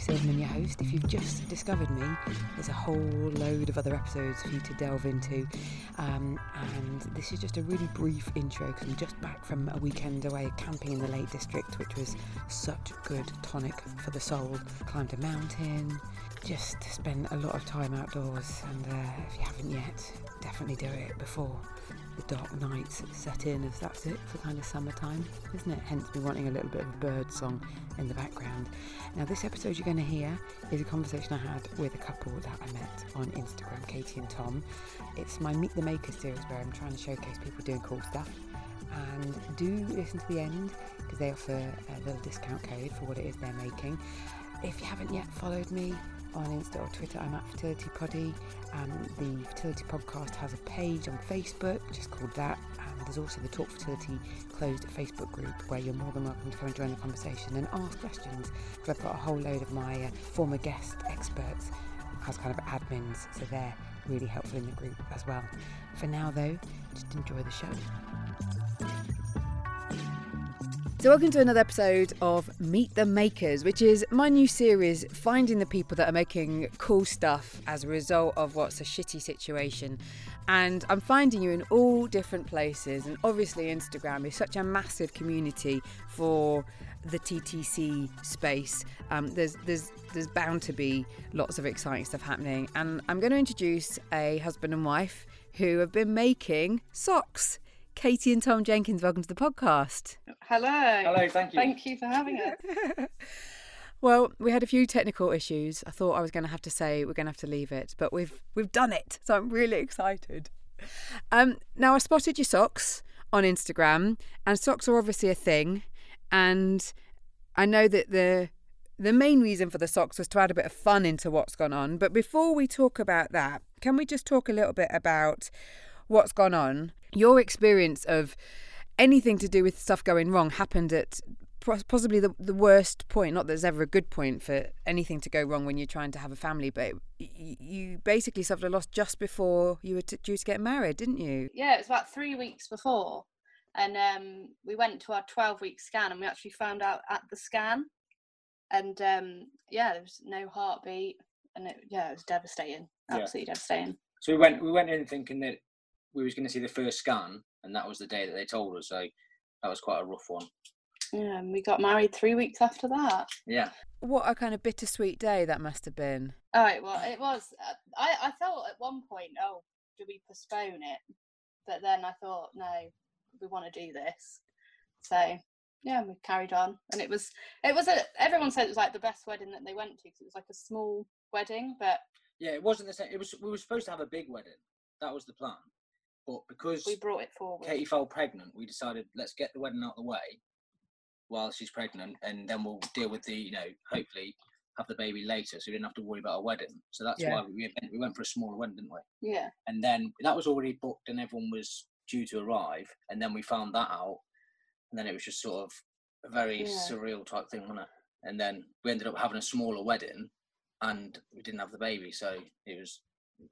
Silverman, your host. If you've just discovered me, there's a whole load of other episodes for you to delve into. Um, and this is just a really brief intro because I'm just back from a weekend away camping in the Lake District, which was such good tonic for the soul. Climbed a mountain, just spent a lot of time outdoors. And uh, if you haven't yet, definitely do it before the dark nights set in as that's it for kind of summertime, isn't it? Hence me wanting a little bit of a bird song in the background. Now, this episode you're going to hear is a conversation I had with a couple that I met on Instagram, Katie and Tom. It's my Meet the Makers series where I'm trying to showcase people doing cool stuff. And do listen to the end because they offer a little discount code for what it is they're making. If you haven't yet followed me, on Insta or Twitter. I'm at Fertility Poddy. Um, the Fertility Podcast has a page on Facebook, just called that. And there's also the Talk Fertility closed Facebook group where you're more than welcome to come and join the conversation and ask questions. Because I've got a whole load of my uh, former guest experts as kind of admins, so they're really helpful in the group as well. For now, though, just enjoy the show. So, welcome to another episode of Meet the Makers, which is my new series finding the people that are making cool stuff as a result of what's a shitty situation. And I'm finding you in all different places. And obviously, Instagram is such a massive community for the TTC space. Um, there's there's there's bound to be lots of exciting stuff happening, and I'm going to introduce a husband and wife who have been making socks. Katie and Tom Jenkins, welcome to the podcast. Hello. Hello, thank you. Thank you for having us. well, we had a few technical issues. I thought I was going to have to say we're going to have to leave it, but we've we've done it. So I'm really excited. Um, now I spotted your socks on Instagram, and socks are obviously a thing, and I know that the the main reason for the socks was to add a bit of fun into what's gone on. But before we talk about that, can we just talk a little bit about what's gone on. Your experience of anything to do with stuff going wrong happened at possibly the, the worst point not that there's ever a good point for anything to go wrong when you're trying to have a family but you basically suffered a loss just before you were t- due to get married didn't you yeah it was about three weeks before and um, we went to our 12 week scan and we actually found out at the scan and um, yeah there was no heartbeat and it, yeah it was devastating absolutely yeah. devastating so we went we went in thinking that we was going to see the first scan, and that was the day that they told us. So that was quite a rough one. Yeah, and we got married three weeks after that. Yeah. What a kind of bittersweet day that must have been. Oh, it was. It was. Uh, I I thought at one point, oh, do we postpone it? But then I thought, no, we want to do this. So yeah, we carried on, and it was it was a. Everyone said it was like the best wedding that they went to because it was like a small wedding, but yeah, it wasn't the same. It was we were supposed to have a big wedding. That was the plan. But because we brought it forward, Katie fell pregnant. We decided let's get the wedding out of the way while she's pregnant, and then we'll deal with the you know hopefully have the baby later, so we didn't have to worry about a wedding. So that's yeah. why we went, we went for a smaller wedding, didn't we? Yeah. And then that was already booked, and everyone was due to arrive, and then we found that out, and then it was just sort of a very yeah. surreal type thing, wasn't it? And then we ended up having a smaller wedding, and we didn't have the baby, so it was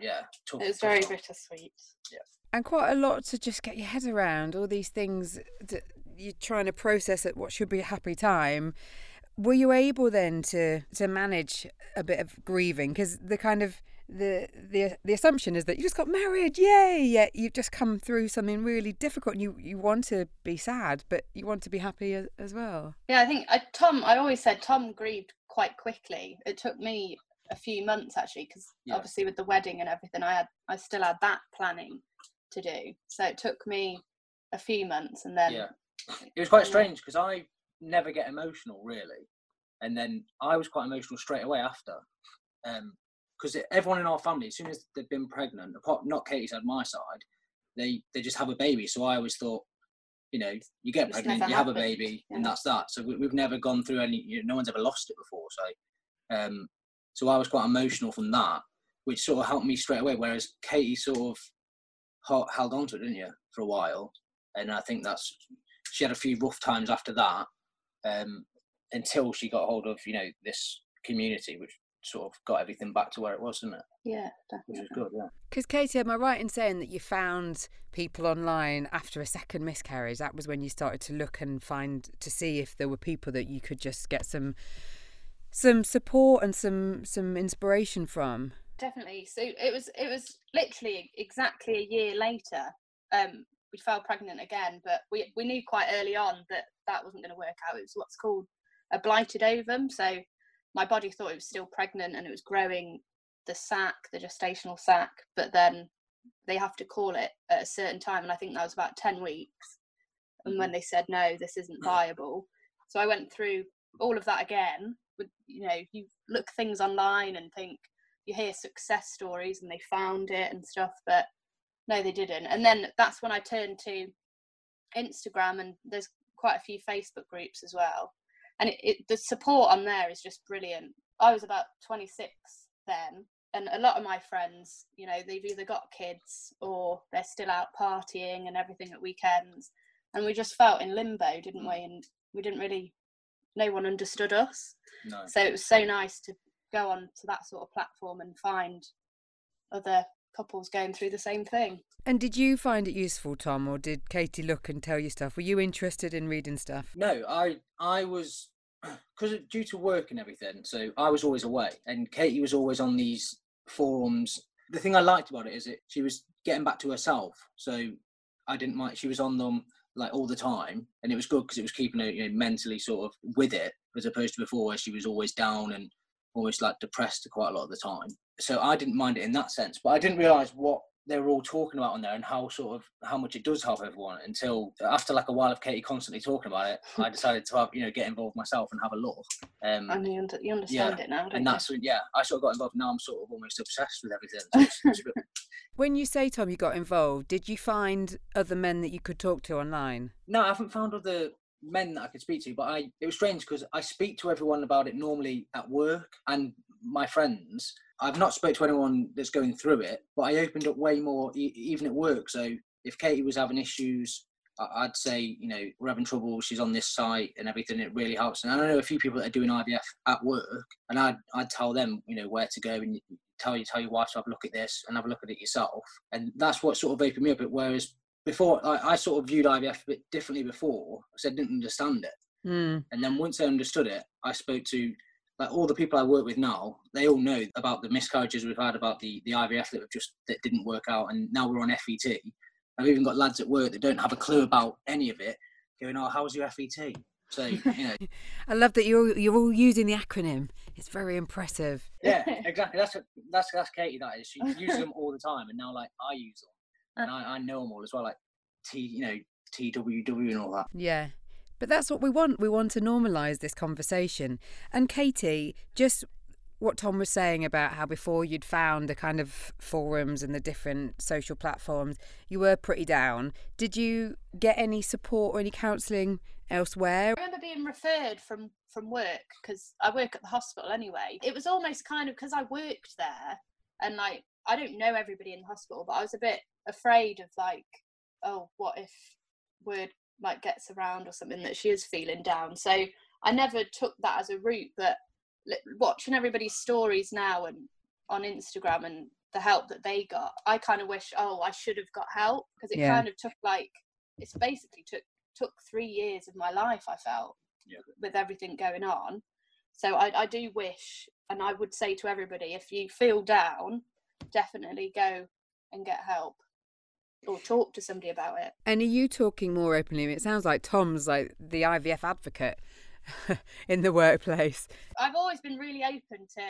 yeah. Tough, it was very bittersweet. Yeah and quite a lot to just get your head around all these things that you're trying to process at what should be a happy time. Were you able then to to manage a bit of grieving? Because the kind of the the the assumption is that you just got married yay! Yet you've just come through something really difficult and you you want to be sad but you want to be happy as, as well. Yeah i think uh, tom i always said tom grieved quite quickly. It took me a few months actually because yeah. obviously with the wedding and everything i had i still had that planning to do. So it took me a few months, and then yeah, it was quite strange because I never get emotional really, and then I was quite emotional straight away after, Um, because um, everyone in our family, as soon as they've been pregnant, apart not Katie's side, my side, they they just have a baby. So I always thought, you know, you get pregnant, you have a baby, yeah. and that's that. So we, have never gone through any. You know, no one's ever lost it before. So, um, so I was quite emotional from that, which sort of helped me straight away. Whereas Katie sort of held on to it, didn't you, for a while? And I think that's she had a few rough times after that um, until she got hold of you know this community, which sort of got everything back to where it was, didn't it? Yeah, definitely. Which was good, yeah. Because Katie, am I right in saying that you found people online after a second miscarriage? That was when you started to look and find to see if there were people that you could just get some some support and some some inspiration from? Definitely. So it was it was literally exactly a year later. Um, we fell pregnant again, but we we knew quite early on that that wasn't going to work out. It was what's called a blighted ovum. So my body thought it was still pregnant and it was growing the sac, the gestational sac, but then they have to call it at a certain time, and I think that was about ten weeks. And when mm-hmm. they said no, this isn't viable, so I went through all of that again. With you know, you look things online and think you hear success stories and they found it and stuff, but no, they didn't. And then that's when I turned to Instagram, and there's quite a few Facebook groups as well. And it, it, the support on there is just brilliant. I was about 26 then, and a lot of my friends, you know, they've either got kids or they're still out partying and everything at weekends. And we just felt in limbo, didn't we? And we didn't really, no one understood us. No. So it was so nice to go on to that sort of platform and find other couples going through the same thing. And did you find it useful, Tom, or did Katie look and tell you stuff? Were you interested in reading stuff? No, I I was because due to work and everything. So I was always away, and Katie was always on these forums. The thing I liked about it is that she was getting back to herself. So I didn't mind. She was on them like all the time, and it was good because it was keeping her you know, mentally sort of with it, as opposed to before where she was always down and almost like depressed quite a lot of the time. So I didn't mind it in that sense, but I didn't realise what they were all talking about on there and how sort of how much it does help everyone until after like a while of Katie constantly talking about it, I decided to have you know get involved myself and have a look. Um, and you, under, you understand yeah, it now, and that's yeah. I sort of got involved. Now I'm sort of almost obsessed with everything. So it's, it's when you say Tom, you got involved, did you find other men that you could talk to online? No, I haven't found other men that I could speak to, but I it was strange because I speak to everyone about it normally at work and my friends. I've not spoke to anyone that's going through it, but I opened up way more e- even at work. So if Katie was having issues, I'd say, you know, we're having trouble. She's on this site and everything. It really helps. And I know a few people that are doing IVF at work, and I'd, I'd tell them, you know, where to go and tell you, tell your wife to have a look at this and have a look at it yourself. And that's what sort of opened me up. Whereas before, I, I sort of viewed IVF a bit differently before because I didn't understand it. Mm. And then once I understood it, I spoke to like all the people I work with now, they all know about the miscarriages we've had, about the, the IVF that just that didn't work out, and now we're on FET. I've even got lads at work that don't have a clue about any of it, going, "Oh, how's your FET?" So you know, I love that you're you're all using the acronym. It's very impressive. Yeah, exactly. That's that's that's Katie. That is. She uses them all the time, and now like I use them, and uh. I, I know them all as well. Like T, you know, TWW and all that. Yeah. But that's what we want. We want to normalise this conversation. And Katie, just what Tom was saying about how before you'd found the kind of forums and the different social platforms, you were pretty down. Did you get any support or any counselling elsewhere? I remember being referred from from work because I work at the hospital anyway. It was almost kind of because I worked there and like I don't know everybody in the hospital, but I was a bit afraid of like, oh, what if word like gets around or something that she is feeling down. So I never took that as a route, but watching everybody's stories now and on Instagram and the help that they got, I kind of wish, oh, I should have got help because it yeah. kind of took like it's basically took took three years of my life. I felt yeah. with everything going on. So I, I do wish, and I would say to everybody, if you feel down, definitely go and get help or talk to somebody about it. And are you talking more openly? It sounds like Tom's like the IVF advocate in the workplace. I've always been really open to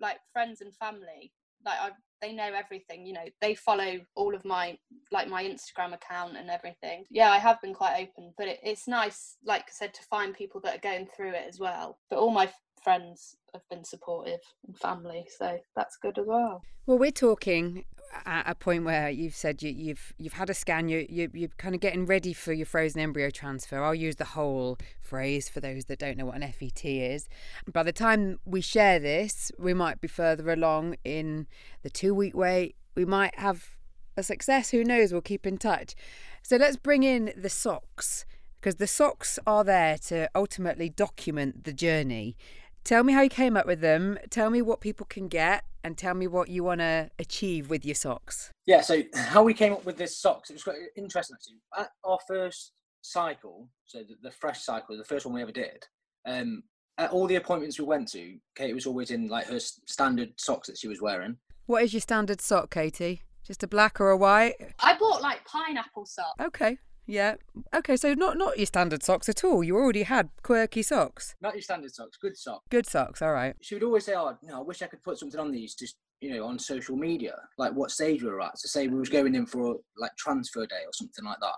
like friends and family. Like I, they know everything. You know, they follow all of my like my Instagram account and everything. Yeah, I have been quite open, but it, it's nice, like I said, to find people that are going through it as well. But all my friends have been supportive and family, so that's good as well. Well, we're talking at a point where you've said you, have you've, you've had a scan, you, you you're kind of getting ready for your frozen embryo transfer. I'll use the whole phrase for those that don't know what an FET is. By the time we share this, we might be further along in the two week wait. We might have a success. Who knows? We'll keep in touch. So let's bring in the socks because the socks are there to ultimately document the journey. Tell me how you came up with them. Tell me what people can get and tell me what you want to achieve with your socks. Yeah, so how we came up with this socks, it was quite interesting actually. At our first cycle, so the, the fresh cycle, the first one we ever did, um, at all the appointments we went to, Kate was always in like her standard socks that she was wearing. What is your standard sock, Katie? Just a black or a white? I bought like pineapple socks. Okay. Yeah. Okay, so not not your standard socks at all. You already had quirky socks. Not your standard socks, good socks. Good socks, all right. She would always say, "Oh, no, I wish I could put something on these, just you know, on social media, like what stage we were at." So say we was going in for like transfer day or something like that.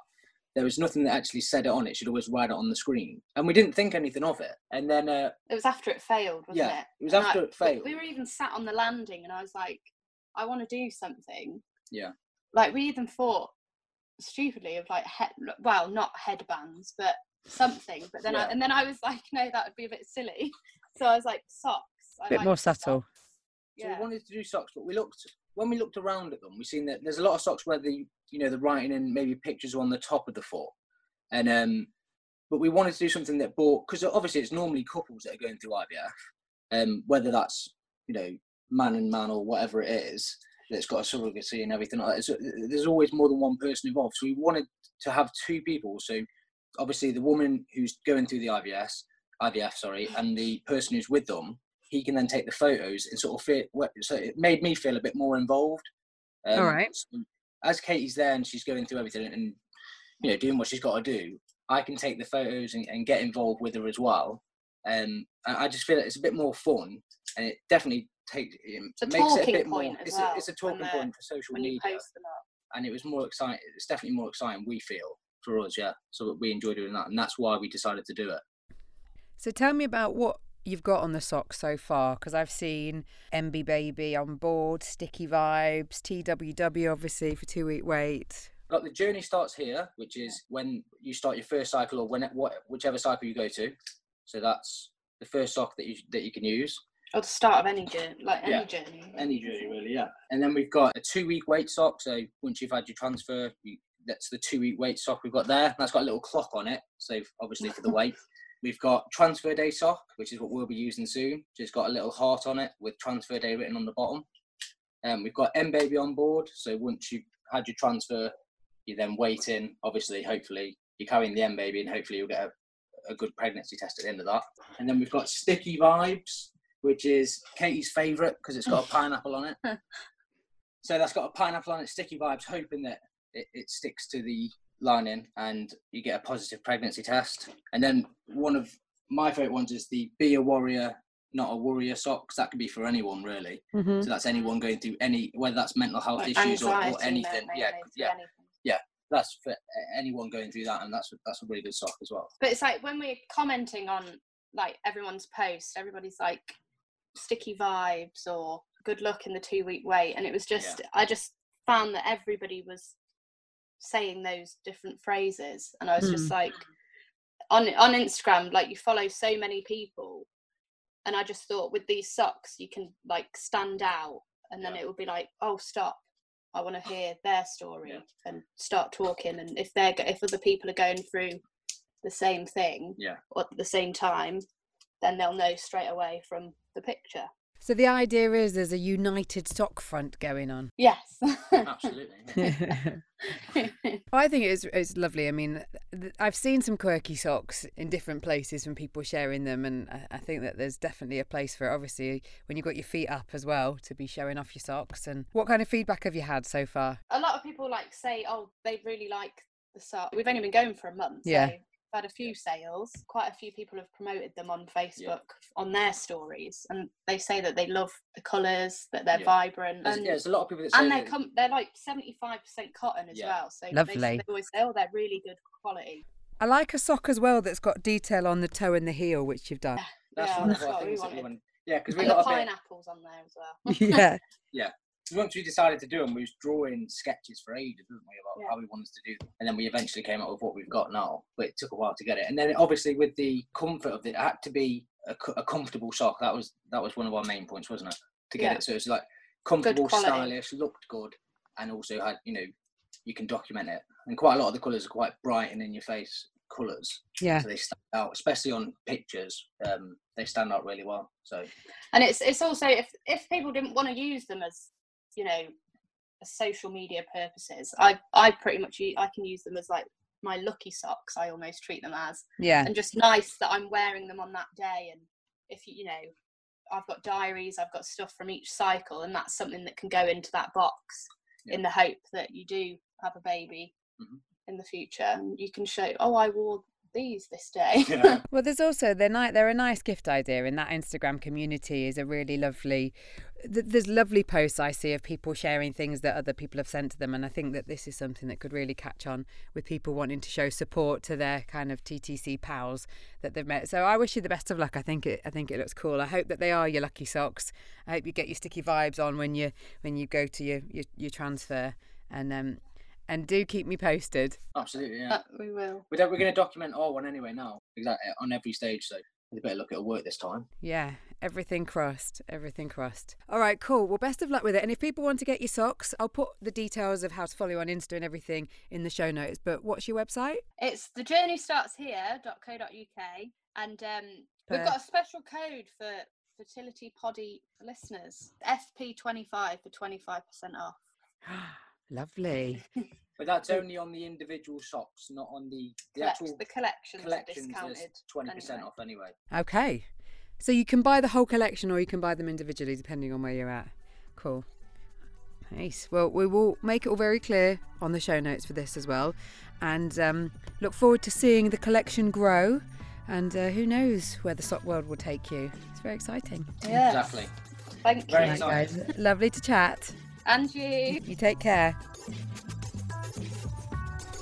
There was nothing that actually said it on it. She'd always write it on the screen, and we didn't think anything of it. And then, uh, It was after it failed, wasn't Yeah, it? it was And after I- it failed. We were even sat on the landing, and I was like, I want to do something. Yeah. Like we even thought stupidly of like head, well, not headbands, but something. But then, Yeah. I, and then I was like, no, that would be a bit silly. So I was like, socks. a Bit like more socks. subtle. So we wanted to do socks, but we looked when we looked around at them, we seen that there's a lot of socks where the you know the writing and maybe pictures are on the top of the foot, and um, but we wanted to do something that brought because obviously it's normally couples that are going through IVF, um, whether that's you know man and man or whatever it is that's got a surrogacy and everything like that. So there's always more than one person involved. So we wanted to have two people. So obviously the woman who's going through the IVS, IVF, sorry, and the person who's with them, he can then take the photos and sort of fit. So it made me feel a bit more involved. Um, All right. so as Katie's there and she's going through everything and you know doing what she's got to do, I can take the photos and, and get involved with her as well. Um, I I just feel that it's a bit more fun, and it definitely takes it a makes it a bit more. It's, well a, it's a talking they're- point for social media, post them up. and it was more exciting. It's definitely more exciting. We feel for us, yeah. So we enjoy doing that, and that's why we decided to do it. So tell me about what you've got on the socks so far, because I've seen MB Baby on board, Sticky Vibes, TWW obviously for two week wait. Got the journey starts here, which is when you start your first cycle or when what whichever cycle you go to. So that's the first sock that you that you can use. Or the start of any journey, like any Yeah. journey. Any journey really, yeah. And then we've got a two week wait sock. So once you've had your transfer, you, that's the two week wait sock we've got there. That's got a little clock on it. So obviously for the wait. We've got transfer day sock, which is what we'll be using soon. Just got a little heart on it with transfer day written on the bottom. Um, we've got M baby on board. So once you've had your transfer, you then wait in. Obviously, hopefully, you're carrying the M baby, and hopefully you'll get a, a good pregnancy test at the end of that. And then we've got sticky vibes, which is Katie's favourite because it's got a pineapple on it. So that's got a pineapple on it, sticky vibes, hoping that it, it sticks to the lining and you get a positive pregnancy test. And then one of my favourite ones is the Be a Warrior, Not a Worrier socks. That could be for anyone really. Mm-hmm. So that's anyone going through any, whether that's mental health Like issues or, or anything. mainly, Yeah, to yeah, that's for anyone going through that, and that's that's a really good sock as well. But it's like when we're commenting on like everyone's post, everybody's like sticky vibes or good luck in the two week wait. And it was just I just found that everybody was saying those different phrases and I was just hmm. like on on Instagram, like you follow so many people and I just thought with these socks you can like stand out and then Yeah. it would be like, oh stop. I want to hear their story Yeah. and start talking and if they're if other people are going through the same thing Yeah. at the same time, then they'll know straight away from the picture. So the idea is there's a united sock front going on. Yes. Absolutely. yeah. I think it's it's lovely. I mean, th- I've seen some quirky socks in different places from people sharing them, and I- I think that there's definitely a place for it. Obviously, when you've got your feet up as well, to be showing off your socks. And what kind of feedback have you had so far? a lot of people like say, oh, they really like the sock. We've only been going for a month. Yeah. So we've had a few sales. Quite a few people have promoted them on Facebook on their stories, and they say that they love the colours, that they're Yeah. vibrant, There's, and, yeah, there's a lot of people that say and they're com- they're like seventy five percent cotton as Yeah. well. So they, Lovely. they always say, oh, they're really good quality. I like a sock as well that's got detail on the toe and the heel, which you've done. that's yeah, one of our things we wanted. Yeah, because we And the got a bit. pineapples on there as well. yeah. 'cause once we decided to do them, we was drawing sketches for ages, wasn't we, about Yeah. how we wanted to do them. And then we eventually came up with what we've got now. But it took a while to get it. And then obviously with the comfort of it, it had to be a, a comfortable sock. That was that was one of our main points, wasn't it? To get Yeah. it so it's like comfortable, stylish, looked good, and also had you know you can document it. And quite a lot of the colours are quite bright and in your face colours. Yeah. So they stand out, especially on pictures. Um, they stand out really well. So and it's it's also if if people didn't want to use them as you know social media purposes i i pretty much i can use them as like my lucky socks i almost treat them as Yeah. and just nice that i'm wearing them on that day and if you you know I've got diaries, I've got stuff from each cycle, and that's something that can go into that box Yeah. in the hope that you do have a baby Mhm. in the future, and you can show, oh, I wore these this day. Yeah. Well, there's also they're ni- they're a nice gift idea, and that Instagram community is a really lovely. th- There's lovely posts I see of people sharing things that other people have sent to them, and I think that this is something that could really catch on with people wanting to show support to their kind of TTC pals that they've met. So I wish you the best of luck. I think it I think it looks cool. I hope that they are your lucky socks. I hope you get your sticky vibes on when you when you go to your your, your transfer, and um and do keep me posted. Absolutely, yeah. That we will. We're, we're going to document all one anyway now, exactly on every stage. So we better look at it all work this time. Yeah, everything crossed, everything crossed. All right, cool. Well, best of luck with it. And if people want to get your socks, I'll put the details of how to follow you on Insta and everything in the show notes. But what's your website? It's the journey starts here.co.uk, and um, we've got a special code for fertility poddy listeners FP25 for 25% off. Lovely. But that's only on the individual socks, not on the the Collect- actual the collections, collections. are Is discounted. twenty percent anyway. off anyway. Okay. So you can buy the whole collection or you can buy them individually depending on where you're at. Cool. Nice. Well, we will make it all very clear on the show notes for this as well. And um, look forward to seeing the collection grow. And uh, who knows where the sock world will take you. It's very exciting. Yes. Exactly. Thank Very you. Right, exciting. guys. Lovely to chat. And you. You take care.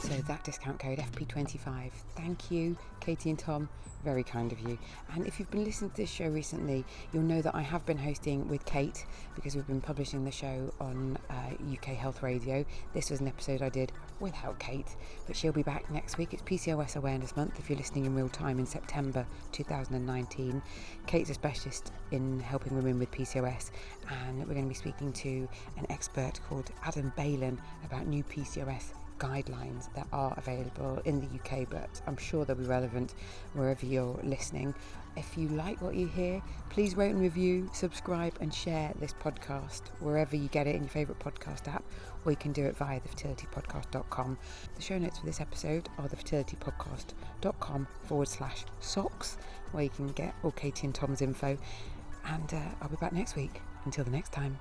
So that discount code FP25. Thank you, Katie and Tom. Very kind of you. And if you've been listening to this show recently, you'll know that I have been hosting with Kate because we've been publishing the show on uh, UK Health Radio. This was an episode I did without Kate, but she'll be back next week. It's PCOS Awareness Month if you're listening in real time in September 2019. Kate's a specialist in helping women with PCOS, and we're going to be speaking to an expert called Adam Balen about new PCOS guidelines that are available in the UK, but I'm sure they'll be relevant wherever you're listening. If you like what you hear, please rate and review, subscribe, and share this podcast wherever you get it in your favourite podcast app, or you can do it via thefertilitypodcast.com. The show notes for this episode are thefertilitypodcast.com forward slash socks, where you can get all Katie and Tom's info. And uh, I'll be back next week. Until the next time.